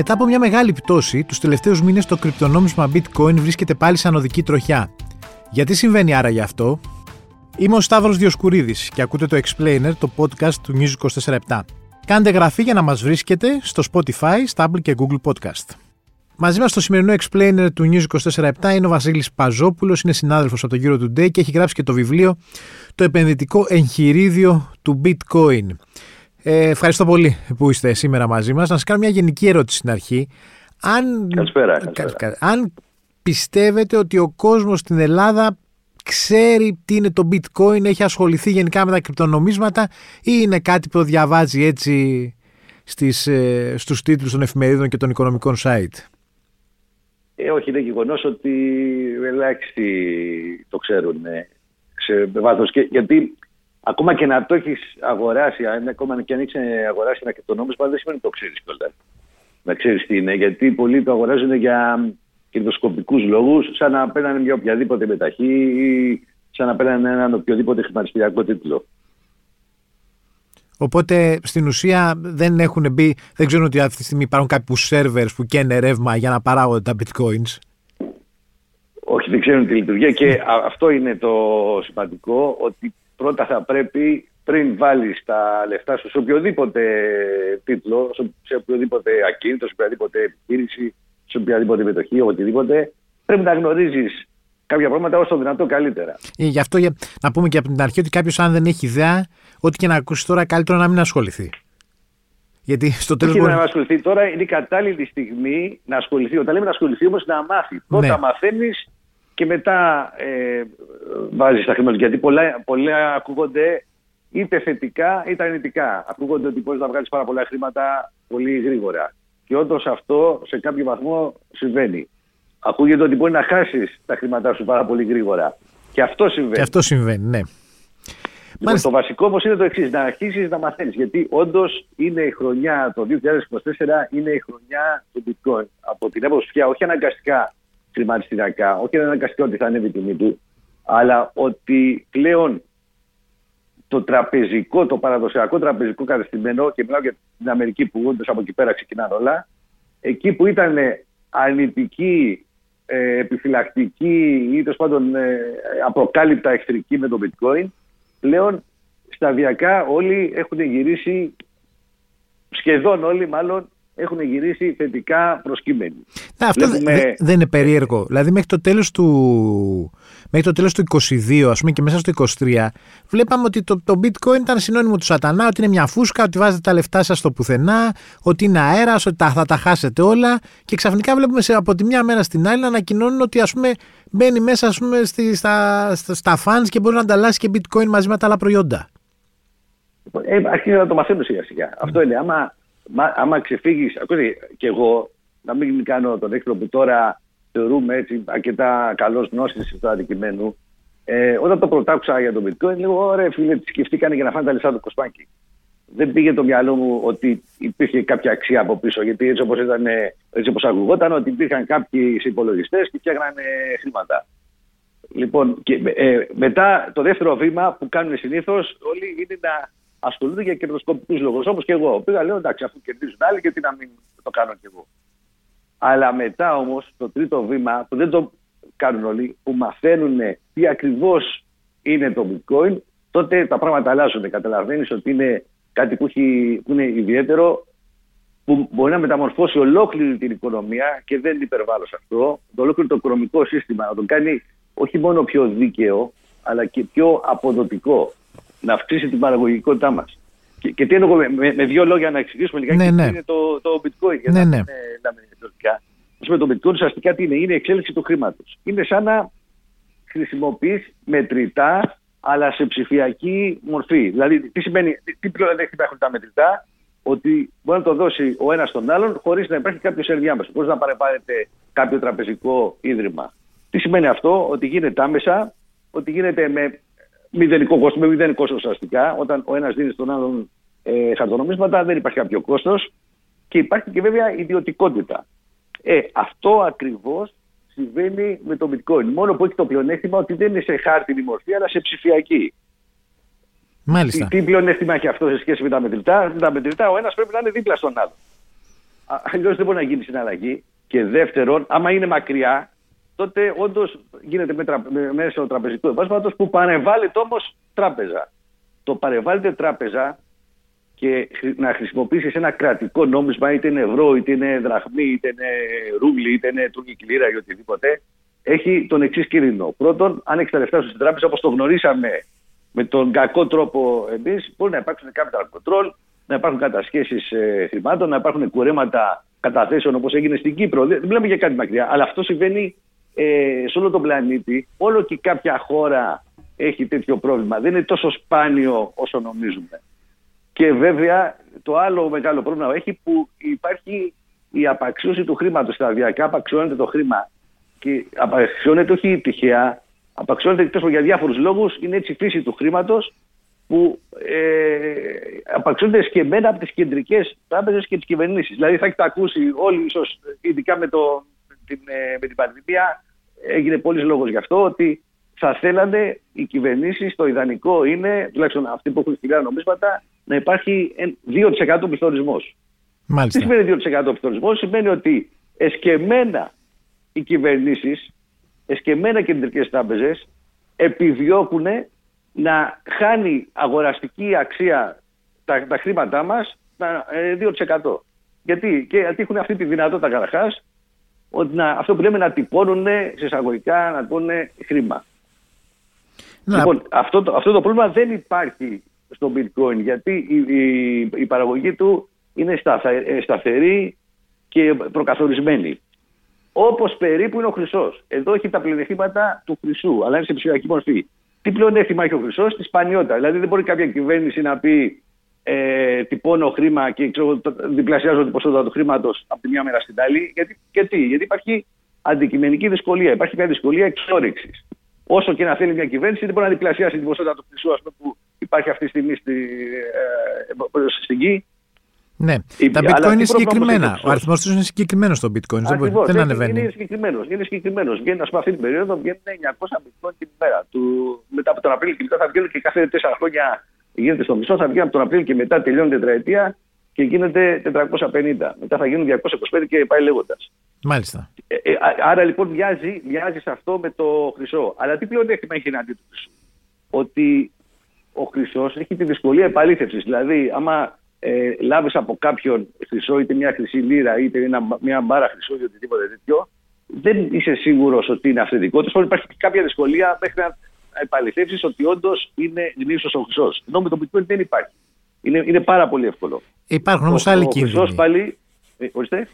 Μετά από μια μεγάλη πτώση, τους τελευταίους μήνες το κρυπτονόμισμα Bitcoin βρίσκεται πάλι σαν οδική τροχιά. Γιατί συμβαίνει άρα γι' αυτό, Είμαι ο Σταύρος Διοσκουρίδης και ακούτε το Explainer, το podcast του News 24 Κάντε γραφή για να μας βρίσκετε στο Spotify, Stable και Google Podcast. Μαζί μας στο σημερινό Explainer του News 24 είναι ο Βασίλης Παζόπουλος, είναι συνάδελφος από το Giro Today και έχει γράψει και το βιβλίο «Το επενδυτικό εγχειρίδιο του Bitcoin». Ε, ευχαριστώ πολύ που είστε σήμερα μαζί μας. Να σας κάνω μια γενική ερώτηση στην αρχή. Αν, καλησπέρα, καλησπέρα. αν πιστεύετε ότι ο κόσμος στην Ελλάδα ξέρει τι είναι το bitcoin, έχει ασχοληθεί γενικά με τα κρυπτονομίσματα ή είναι κάτι που διαβάζει έτσι στις, ε, στους τίτλους των εφημερίδων και των οικονομικών site; Ε, όχι, είναι γεγονός ότι ελάχιστοι το ξέρουν ε, σε βάθος. γιατί ακόμα και να το έχεις αγοράσει, ακόμα και αν έχει αγοράσει ένα κρυπτονόμισμα, δεν σημαίνει ότι το ξέρεις κιόλας. Να ξέρεις τι είναι, γιατί πολλοί το αγοράζουν για κερδοσκοπικούς λόγους, σαν να παίρνανε μια οποιαδήποτε μεταχή ή σαν να παίρνανε έναν οποιοδήποτε χρηματιστηριακό τίτλο. Οπότε στην ουσία δεν έχουν μπει, δεν ξέρουν ότι αυτή τη στιγμή υπάρχουν κάποιους σερβερ που καίνε ρεύμα για να παράγονται τα bitcoins. Όχι, δεν ξέρουν τη λειτουργία και αυτό είναι το σημαντικό, ότι πρώτα θα πρέπει πριν βάλεις τα λεφτά σου σε οποιοδήποτε τίτλο, σε οποιοδήποτε ακίνητο, σε οποιαδήποτε επιχείρηση, σε οποιαδήποτε μετοχή, οτιδήποτε, πρέπει να γνωρίζεις κάποια πράγματα όσο δυνατό καλύτερα. Ε, γι' αυτό για, να πούμε και από την αρχή ότι κάποιος, αν δεν έχει ιδέα, ό,τι και να ακούσεις τώρα, καλύτερο να μην ασχοληθεί. Γιατί στο τέλος. Όχι μπορεί... να ασχοληθεί τώρα, είναι η κατάλληλη στιγμή να ασχοληθεί. Όταν λέμε να ασχοληθεί όμως να μάθει. Πρώτα ναι. μαθαίνεις και μετά ε, βάζει τα χρήματα. Γιατί πολλά, πολλά ακούγονται είτε θετικά είτε αρνητικά. Ακούγονται ότι μπορείς να βγάλεις πάρα πολλά χρήματα πολύ γρήγορα. Και όντως αυτό σε κάποιο βαθμό συμβαίνει. Ακούγεται ότι μπορεί να χάσεις τα χρήματά σου πάρα πολύ γρήγορα. Και αυτό συμβαίνει. Και αυτό συμβαίνει, ναι. Λοιπόν, το βασικό όμως είναι το εξής: να αρχίσεις να μαθαίνεις. Γιατί όντως είναι η χρονιά, το 2024 είναι η χρονιά του Bitcoin. Από την έποψη πια, όχι αναγκαστικά χρηματιστηριακά, όχι αναγκαστικά ότι θα ανέβει η τιμή του, αλλά ότι πλέον το τραπεζικό, το παραδοσιακό τραπεζικό κατεστημένο, και μιλάω για την Αμερική που όντως από εκεί πέρα ξεκινάνε όλα, εκεί που ήταν αρνητική, ε, επιφυλακτική ή τέλος πάντων ε, αποκάλυπτα εχθρική με το bitcoin, πλέον σταδιακά όλοι έχουν γυρίσει, σχεδόν όλοι μάλλον, έχουν γυρίσει θετικά προσκύμενοι. αυτό δεν είναι περίεργο. Δηλαδή μέχρι το τέλος του, μέχρι το τέλος του 22 ας πούμε και μέσα στο 23 βλέπαμε ότι το, το bitcoin ήταν συνώνυμο του σατανά, ότι είναι μια φούσκα, ότι βάζετε τα λεφτά σας στο πουθενά, ότι είναι αέρας, ότι τα, θα τα χάσετε όλα και ξαφνικά βλέπουμε σε, από τη μια μέρα στην άλλη να ανακοινώνουν ότι ας πούμε μπαίνει μέσα ας πούμε, στη, στα, στα, στα fans και μπορεί να ανταλλάσσει και bitcoin μαζί με τα άλλα προϊόντα. Ε, αρχίζει να το μαθαίνω σιγά σιγά. Αυτό είναι. Άμα, άμα ξεφύγεις, ακούστε, και εγώ να μην κάνω τον έξυπνο που τώρα θεωρούμε έτσι αρκετά καλός γνώστης του αντικειμένου. Ε, όταν το πρωτάκουσα για τον Bitcoin, λέω: Ωραία, φίλε, τι σκεφτήκανε για να φάνε τα λεφτά του Κοσμάκη. Δεν πήγε το μυαλό μου ότι υπήρχε κάποια αξία από πίσω. Γιατί έτσι όπως έτσι όπως ακουγόταν, ότι υπήρχαν κάποιοι υπολογιστές και φτιάχνανε χρήματα. Λοιπόν, και, ε, μετά το δεύτερο βήμα που κάνουν συνήθως όλοι είναι να ασχολούνται για κερδοσκοπικούς λόγους. Όπως και εγώ. Πήγα, λέω: Εντάξει, αφού κερδίζουν άλλοι, γιατί να μην το κάνω κι εγώ. Αλλά μετά όμως το τρίτο βήμα, που δεν το κάνουν όλοι, που μαθαίνουν τι ακριβώς είναι το bitcoin, τότε τα πράγματα αλλάζουν. Καταλαβαίνεις ότι είναι κάτι που, έχει, που είναι ιδιαίτερο, που μπορεί να μεταμορφώσει ολόκληρη την οικονομία και δεν υπερβάλλω σε αυτό, το ολόκληρο το οικονομικό σύστημα, να το κάνει όχι μόνο πιο δίκαιο, αλλά και πιο αποδοτικό, να αυξήσει την παραγωγικότητά μας. Και, και τι εννοώ με, με, δύο λόγια να εξηγήσουμε λιγάκι ναι, ναι. τι είναι το, το bitcoin. Για ναι, να ναι. Με το bitcoin ουσιαστικά τι είναι, είναι η εξέλιξη του χρήματος. Είναι σαν να χρησιμοποιείς μετρητά, αλλά σε ψηφιακή μορφή. Δηλαδή, τι σημαίνει, τι πλεονέκτημα έχουν τα μετρητά, ότι μπορεί να το δώσει ο ένας τον άλλον χωρίς να υπάρχει κάποιο ενδιάμεσο. Μπορεί να παρεπάρετε κάποιο τραπεζικό ίδρυμα. Τι σημαίνει αυτό, ότι γίνεται άμεσα, ότι γίνεται με μηδενικό κόστος, με μηδενικό κόστος ουσιαστικά. Όταν ο ένας δίνει στον άλλον ε, χαρτονομίσματα, δεν υπάρχει κάποιο κόστος και υπάρχει και βέβαια ιδιωτικότητα. Ε, αυτό ακριβώς συμβαίνει με το bitcoin. Μόνο που έχει το πλεονέκτημα ότι δεν είναι σε χάρτινη μορφή, αλλά σε ψηφιακή. Μάλιστα. Τι πλεονέκτημα έχει αυτό σε σχέση με τα μετρητά; Με τα μετρητά ο ένας πρέπει να είναι δίπλα στον άλλο. Αλλιώς δεν μπορεί να γίνει συναλλαγή. Και δεύτερον, άμα είναι μακριά, τότε όντως γίνεται με, τρα... με μέσω τραπεζικού εμπάσματο που παρεμβάλλεται όμως τράπεζα. Το παρεμβάλλεται τράπεζα και να χρησιμοποιήσεις ένα κρατικό νόμισμα, είτε είναι ευρώ, είτε είναι δραχμή, είτε είναι ρούβλι, είτε είναι τουρκική λίρα ή οτιδήποτε, έχει τον εξής κίνδυνο. Πρώτον, αν έχεις τα λεφτά σου στην τράπεζα, όπως το γνωρίσαμε με τον κακό τρόπο εμείς, μπορεί να υπάρξουν capital control, να υπάρχουν κατασχέσεις ε, χρημάτων, να υπάρχουν κουρέματα καταθέσεων όπως έγινε στην Κύπρο. Δεν μιλάμε για κάτι μακριά, αλλά αυτό συμβαίνει ε, σε όλο τον πλανήτη. Όλο και κάποια χώρα έχει τέτοιο πρόβλημα. Δεν είναι τόσο σπάνιο όσο νομίζουμε. Και βέβαια το άλλο μεγάλο πρόβλημα έχει που υπάρχει η απαξίωση του χρήματος. Σταδιακά απαξιώνεται το χρήμα. Και απαξιώνεται όχι τυχαία, απαξιώνεται για διάφορους λόγους. Είναι έτσι η φύση του χρήματος που ε, απαξιώνται σκεμμένα από τις κεντρικές τράπεζες και τις κυβερνήσεις. Δηλαδή θα έχετε ακούσει όλοι, ίσως ειδικά με, το, την, ε, με την πανδημία, έγινε πολλής λόγος γι' αυτό, ότι θα θέλανε οι κυβερνήσεις, το ιδανικό είναι, τουλάχιστον αυτοί που έχουν σκληρά νομίσματα, να υπάρχει 2% πληθωρισμός. Μάλιστα. Τι σημαίνει 2% πληθωρισμός, σημαίνει ότι εσκεμμένα οι κυβερνήσεις, εσκεμμένα κεντρικές τράπεζες επιδιώκουν να χάνει αγοραστική αξία τα, τα χρήματά μας 2%. Γιατί, και, γιατί έχουν αυτή τη δυνατότητα καταρχάς ότι να, αυτό που λέμε να τυπώνουν σε εισαγωγικά να τυπώνουν χρήμα. Να. Λοιπόν, αυτό το, αυτό το πρόβλημα δεν υπάρχει στο bitcoin γιατί η, η, η παραγωγή του είναι ε, σταθερή και προκαθορισμένη. Όπως περίπου είναι ο χρυσός. Εδώ έχει τα πλεονεκτήματα του χρυσού, αλλά είναι σε ψηφιακή μορφή. Τι πλεονέκτημα έχει ο χρυσός, τη σπανιότητα. Δηλαδή δεν μπορεί κάποια κυβέρνηση να πει ε, τυπώνω χρήμα και ξέρω, διπλασιάζω την ποσότητα του χρήματος από τη μία μέρα στην άλλη. Γιατί, γιατί, γιατί υπάρχει αντικειμενική δυσκολία. Υπάρχει μια δυσκολία εξόριξης. Όσο και να θέλει μια κυβέρνηση, δεν μπορεί να διπλασιάσει την ποσότητα του χρυσού πούμε, που υπάρχει αυτή τη στιγμή στη, ε, στην γη. Ναι, η, τα bitcoin είναι συγκεκριμένα. Ο αριθμός τους είναι συγκεκριμένος στο bitcoin. Ακριβώς, δεν ανεβαίνει. Είναι συγκεκριμένος. Είναι συγκεκριμένος. Βγαίνει, ας πούμε, αυτή την περίοδο βγαίνουν 900 bitcoin την ημέρα. Του, μετά από τον Απρίλιο και μετά θα βγαίνουν και κάθε 4 χρόνια γίνεται στο μισό, θα βγαίνει από τον Απρίλιο και μετά τελειώνει τετραετία και γίνεται 450. Μετά θα γίνουν 225 και πάει λέγοντας. Μάλιστα. Ε, ε, άρα λοιπόν μοιάζει, μοιάζει σε αυτό με το χρυσό. Αλλά τι πλεονέκτημα έχει εναντί του χρυσού; Ότι ο χρυσός έχει τη δυσκολία επαλήθευσης. Δηλαδή, άμα ε, λάβεις από κάποιον χρυσό, είτε μια χρυσή λίρα, είτε ένα, μια μπάρα χρυσό ή οτιδήποτε τέτοιο, δεν είσαι σίγουρος ότι είναι αυθεντικό. Τέλος υπάρχει κάποια δυσκολία μέχρι να επαληθεύσεις ότι όντως είναι γνήσιο ο χρυσός. Ενώ με το bitcoin δεν υπάρχει. Είναι, είναι πάρα πολύ εύκολο. Υπάρχουν όμως άλλοι ο κίνδυνοι. Πάλι, ε,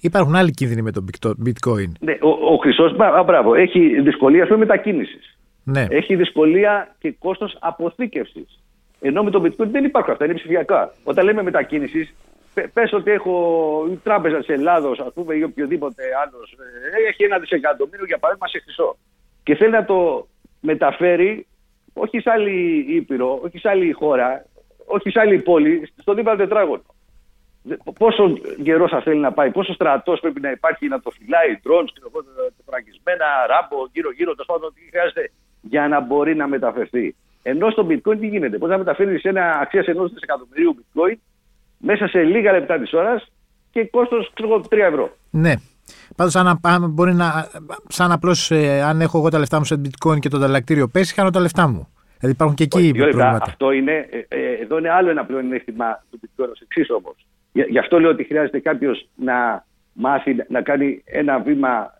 Υπάρχουν άλλοι κίνδυνοι με το bitcoin. Ναι, ο, ο χρυσός, μπράβο, έχει δυσκολία με μετακίνησης. Ναι. Έχει δυσκολία και κόστος αποθήκευσης. Ενώ με το bitcoin δεν υπάρχουν αυτά, είναι ψηφιακά. Όταν λέμε μετακίνησης, πες ότι έχω η τράπεζα της Ελλάδος, ας πούμε, ή οποιοδήποτε άλλος, ε, έχει ένα δισεκατομμύριο για παράδειγμα σε χρυσό. Και θέλει να το μεταφέρει όχι σε άλλη ήπειρο, όχι σε άλλη χώρα, όχι σε άλλη πόλη, στο δίπλα τετράγωνο. Πόσο καιρό θα θέλει να πάει, πόσο στρατός πρέπει να υπάρχει να το φυλάει, ντρόν, τεφραγισμένα, ράμπο, γύρω-γύρω, το πάντων τι χρειάζεται για να μπορεί να μεταφερθεί. Ενώ στο bitcoin τι γίνεται, πώς να μεταφέρεις ένα αξίας ενός δισεκατομμυρίου bitcoin μέσα σε λίγα λεπτά της ώρας και κόστος 3 ευρώ. Ναι. Πάντως, αν, μπορεί να. Σαν απλώς, ε, αν έχω εγώ τα λεφτά μου σε bitcoin και το ανταλλακτήριο πέσει, χάνω τα λεφτά μου. Δηλαδή υπάρχουν και εκεί προβλήματα. Αυτό είναι, ε, ε, εδώ είναι άλλο ένα πλεονέκτημα του bitcoin ως εξής όμως. Γι' αυτό λέω ότι χρειάζεται κάποιος να μάθει να κάνει ένα βήμα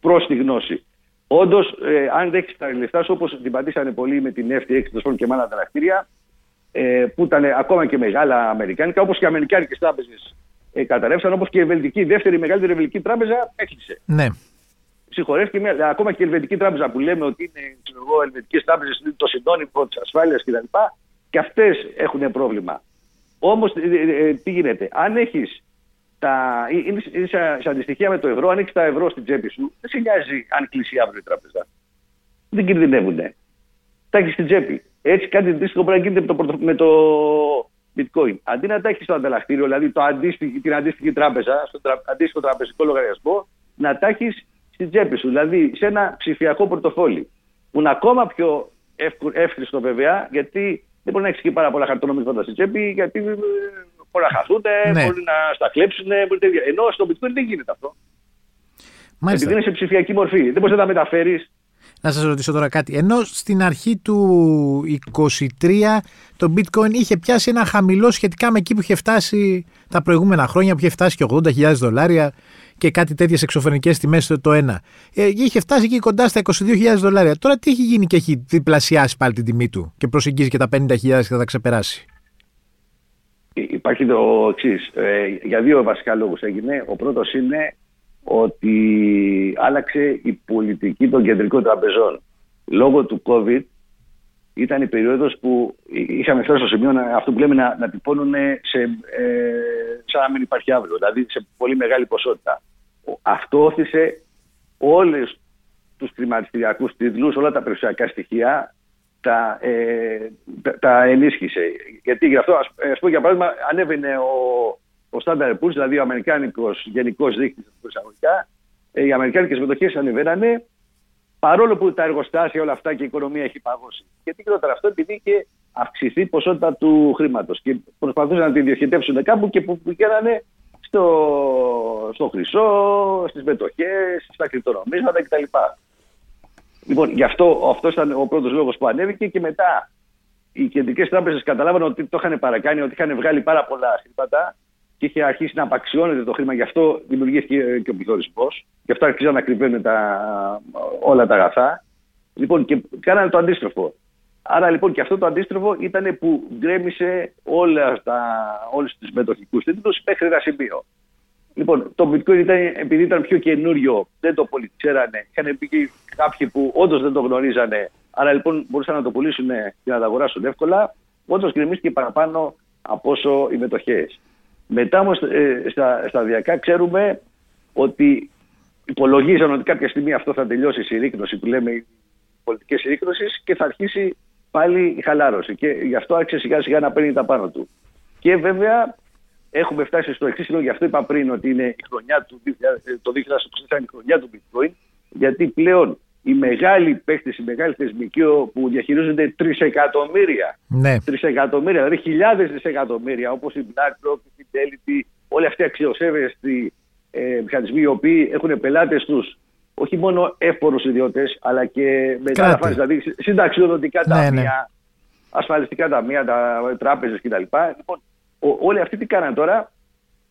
προς τη γνώση. Όντως, ε, αν δεν έχει τα λεφτά σου, όπως την πατήσανε πολύ με την FTX τέλο και με άλλα δραστήρια, ε, που ήταν ακόμα και μεγάλα αμερικάνικα, όπως και οι αμερικάνικες τράπεζες ε, καταρρεύσαν, όπως και η Ελβετική, η δεύτερη μεγαλύτερη Ελβετική τράπεζα έκλεισε. Ναι. Συγχωρέστηκε ακόμα και η Ελβετική τράπεζα που λέμε ότι είναι ξέρω Ελβετικέ τράπεζες, το συνώνυμο της ασφάλειας κτλ. Και αυτές έχουν πρόβλημα. Όμως, ε, ε, ε, τι γίνεται, αν έχεις τα, είναι, είναι σε αντιστοιχεία με το ευρώ. Αν έχεις τα ευρώ στην τσέπη σου, δεν σε νοιάζει αν κλείσει αύριο η τράπεζα. Δεν κινδυνεύουν. Τα έχεις στην τσέπη. Έτσι κάτι αντίστοιχο πρέπει να γίνεται με το, με το bitcoin. Αντί να τα έχεις στο ανταλλακτήριο, δηλαδή το αντίστοιχη, την αντίστοιχη τράπεζα, στο τρα, αντίστοιχο τραπεζικό λογαριασμό, να τα έχεις στην τσέπη σου. Δηλαδή σε ένα ψηφιακό πορτοφόλι. Που είναι ακόμα πιο εύχριστο βέβαια, γιατί δεν μπορεί να έχεις και πάρα πολλά χαρτονομίσματα στην τσέπη, γιατί μπορεί να χαθούν, ναι. μπορεί να στα κλέψουν. Ενώ στο bitcoin δεν γίνεται αυτό. Μάλιστα. Επειδή είναι σε ψηφιακή μορφή. Δεν μπορείς να τα μεταφέρεις. Να σας ρωτήσω τώρα κάτι. Ενώ στην αρχή του 23 το bitcoin είχε πιάσει ένα χαμηλό σχετικά με εκεί που είχε φτάσει τα προηγούμενα χρόνια, που είχε φτάσει και 80.000 δολάρια και κάτι τέτοιες εξωφρενικές τιμές το ένα. Ε, είχε φτάσει εκεί κοντά στα 22.000 δολάρια. Τώρα τι έχει γίνει και έχει διπλασιάσει πάλι την τιμή του και προσεγγίζει και τα 50.000 και θα τα ξεπεράσει; Υπάρχει το εξής. Ε, για δύο βασικά λόγους έγινε. Ο πρώτος είναι ότι άλλαξε η πολιτική των κεντρικών τραπεζών. Λόγω του COVID ήταν η περίοδος που είχαμε φτάσει στο σημείο αυτό που λέμε να, να τυπώνουν σε, ε, σαν να μην υπάρχει αύριο, δηλαδή σε πολύ μεγάλη ποσότητα. Αυτό όθησε όλες τους χρηματιστηριακούς τίτλους, όλα τα περιουσιακά στοιχεία τα, ε, τα, ενίσχυσε. Γιατί γι' αυτό, ας, ας πω για παράδειγμα, ανέβαινε ο, ο Standard Poor's, δηλαδή ο Αμερικάνικος γενικός δείκτης εισαγωγικά, ε, οι Αμερικάνικες μετοχές ανεβαίνανε παρόλο που τα εργοστάσια όλα αυτά και η οικονομία έχει παγώσει. Γιατί γινόταν αυτό, επειδή είχε αυξηθεί η ποσότητα του χρήματος και προσπαθούσαν να τη διοχετεύσουν κάπου και που πηγαίνανε στο, στο χρυσό, στις μετοχές, στα κρυπτονομίσματα κτλ. Λοιπόν, γι' αυτό αυτός ήταν ο πρώτος λόγος που ανέβηκε και μετά οι κεντρικές τράπεζες καταλάβαν ότι το είχαν παρακάνει, ότι είχαν βγάλει πάρα πολλά χρήματα και είχε αρχίσει να απαξιώνεται το χρήμα. Γι' αυτό δημιουργήθηκε και ο πληθωρισμός. Γι' αυτό άρχισαν να κρυβαίνουν τα, όλα τα αγαθά. Λοιπόν, και κάνανε το αντίστροφο. Άρα λοιπόν και αυτό το αντίστροφο ήταν που γκρέμισε όλους τους μετοχικούς τίτλους μέχρι ένα σημείο. Λοιπόν, το bitcoin ήταν, επειδή ήταν πιο καινούριο, δεν το πολύ ξέρανε. Είχαν πει και κάποιοι που όντως δεν το γνωρίζανε. Άρα λοιπόν μπορούσαν να το πουλήσουν και να τα αγοράσουν εύκολα. Όντως γκρεμίστηκε παραπάνω από όσο οι μετοχές. Μετά όμως ε, στα, σταδιακά ξέρουμε ότι υπολογίζαν ότι κάποια στιγμή αυτό θα τελειώσει η συρρήκνωση που λέμε η πολιτική συρρήκνωσης και θα αρχίσει πάλι η χαλάρωση. Και γι' αυτό άρχισε σιγά σιγά να παίρνει τα πάνω του. Και βέβαια έχουμε φτάσει στο εξής λόγο, γι' αυτό είπα πριν ότι είναι η χρονιά του, το 2020 είναι η χρονιά του bitcoin, γιατί πλέον οι μεγάλοι παίχτε, οι μεγάλοι θεσμικοί που διαχειρίζονται τρισεκατομμύρια. Ναι. Τρισεκατομμύρια, δηλαδή χιλιάδες δισεκατομμύρια, όπως η BlackRock, η Fidelity, όλοι αυτοί οι αξιοσέβεστοι ε, μηχανισμοί οι οποίοι έχουν πελάτες τους όχι μόνο εύπορους ιδιώτες, αλλά και μεγάλα φάση, δηλαδή συνταξιοδοτικά ναι, ταμεία, ναι. ασφαλιστικά ταμεία, τράπεζες κτλ. Λοιπόν, όλοι αυτοί τι κάναν τώρα,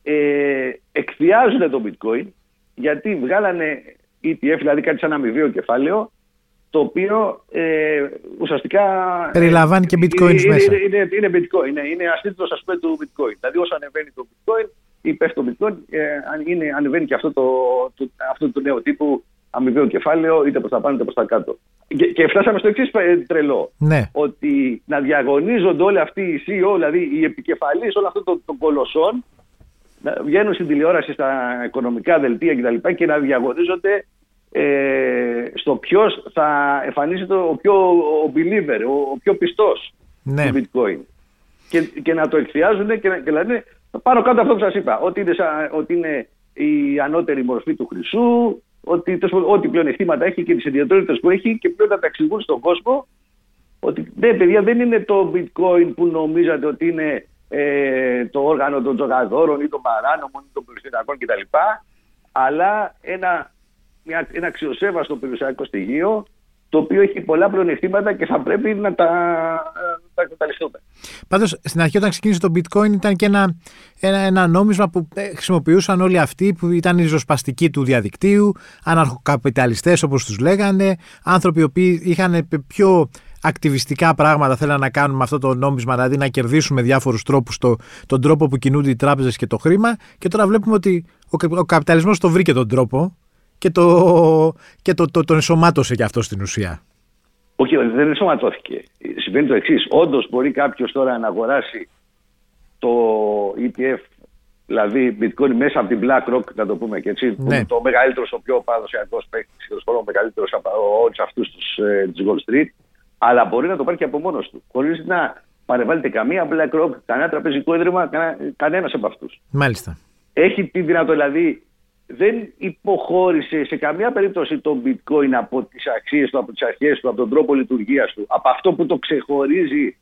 ε, εκθιάζουν το bitcoin γιατί βγάλανε ETF, δηλαδή κάτι σαν αμοιβαίο κεφάλαιο, το οποίο ε, ουσιαστικά. Περιλαμβάνει και bitcoin είναι, μέσα. Είναι, είναι, είναι bitcoin, είναι, είναι ασύντητο ας πούμε του bitcoin. Δηλαδή όσο ανεβαίνει το bitcoin ή πέφτει το bitcoin, ε, είναι, ανεβαίνει και αυτό το, το, αυτό το νέο τύπου αμοιβαίο κεφάλαιο, είτε προς τα πάνω είτε προς τα κάτω. Και, και φτάσαμε στο εξής ε, τρελό. Ναι. Ότι να διαγωνίζονται όλοι αυτοί οι CEO, δηλαδή οι επικεφαλείς όλων αυτών των, των κολοσσών, να βγαίνουν στην τηλεόραση στα οικονομικά δελτία κτλ. Και, και να διαγωνίζονται ε, στο ποιος θα εμφανίζεται ο πιο ο believer, ο, ο πιο πιστός ναι. του bitcoin. Και, και να το εκθιάζουν και, και λένε πάνω κάτω αυτό που σας είπα, ότι είναι, ότι είναι η ανώτερη μορφή του χρυσού, ότι ό,τι πλεονεκτήματα έχει και τις ιδιαιτερότητες που έχει και πλέον να τα εξηγούν στον κόσμο ότι ναι παιδιά δεν είναι το bitcoin που νομίζατε ότι είναι ε, το όργανο των τζογαδόρων ή των παράνομων ή των περιουσιακών κτλ. Αλλά ένα μια, ένα αξιοσέβαστο περιουσιακό στοιχείο το οποίο έχει πολλά πλεονεκτήματα και θα πρέπει να τα, τα εκμεταλλευτούμε. Πάντως στην αρχή όταν ξεκίνησε το bitcoin ήταν και ένα, ένα, ένα νόμισμα που ε, χρησιμοποιούσαν όλοι αυτοί που ήταν ριζοσπαστικοί του διαδικτύου, αναρχοκαπιταλιστές όπως τους λέγανε, άνθρωποι οι οποίοι είχαν πιο ακτιβιστικά πράγματα θέλαν να κάνουν με αυτό το νόμισμα, δηλαδή να κερδίσουν με διάφορους τρόπους το, τον τρόπο που κινούνται οι τράπεζες και το χρήμα. Και τώρα βλέπουμε ότι ο, ο καπιταλισμός το βρήκε τον τρόπο και, το, και το, το, τον ενσωμάτωσε και αυτό στην ουσία. Όχι, δεν ενσωματώθηκε. Συμβαίνει το εξής. Όντως μπορεί κάποιος τώρα να αγοράσει το ETF, δηλαδή bitcoin μέσα από την BlackRock, να το πούμε και έτσι, ναι. το μεγαλύτερο, ο πιο παραδοσιακός παίκτης, ο μεγαλύτερος από όλους αυτούς της Wall Street, αλλά μπορεί να το πάρει και από μόνος του, χωρίς να παρεμβάλλεται καμία BlackRock, κανένα τραπεζικό ίδρυμα, κανένας από αυτούς. Μάλιστα. Έχει τη δυνατότητα, δηλαδή, δεν υποχώρησε σε καμία περίπτωση το bitcoin από τις αξίες του, από τις αρχές του, από τον τρόπο λειτουργίας του, από αυτό που το ξεχωρίζει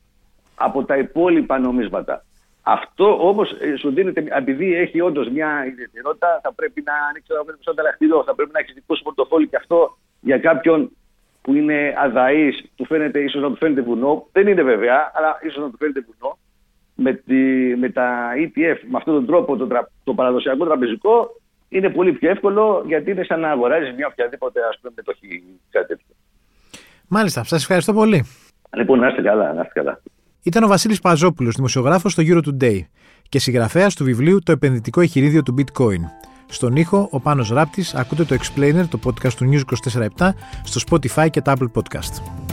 από τα υπόλοιπα νομίσματα. Αυτό όμως ε, σου δίνεται, επειδή έχει όντως μια ιδιαιτερότητα, θα πρέπει να ανοίξει το δαχτυλό, θα πρέπει να έχεις δικό σου πορτοφόλι και αυτό για κάποιον που είναι αδαής, του φαίνεται ίσως να του φαίνεται βουνό. Δεν είναι βέβαια, αλλά ίσως να του φαίνεται βουνό. Με, τη, με τα ETF, με αυτόν τον τρόπο, το, το παραδοσιακό τραπεζικό, είναι πολύ πιο εύκολο γιατί είναι σαν να αγοράζεις μια οποιαδήποτε ας πούμε, μετοχή. Κάτι τέτοιο. Μάλιστα, σας ευχαριστώ πολύ. Λοιπόν, να είστε καλά, να είστε καλά. Ήταν ο Βασίλης Παζόπουλος, δημοσιογράφος στο Euro Today και συγγραφέας του βιβλίου Το επενδυτικό εγχειρίδιο του Bitcoin. Στον ήχο, ο Πάνος Ράπτης, ακούτε το Explainer, το podcast του News 24 στο Spotify και τα Apple Podcast.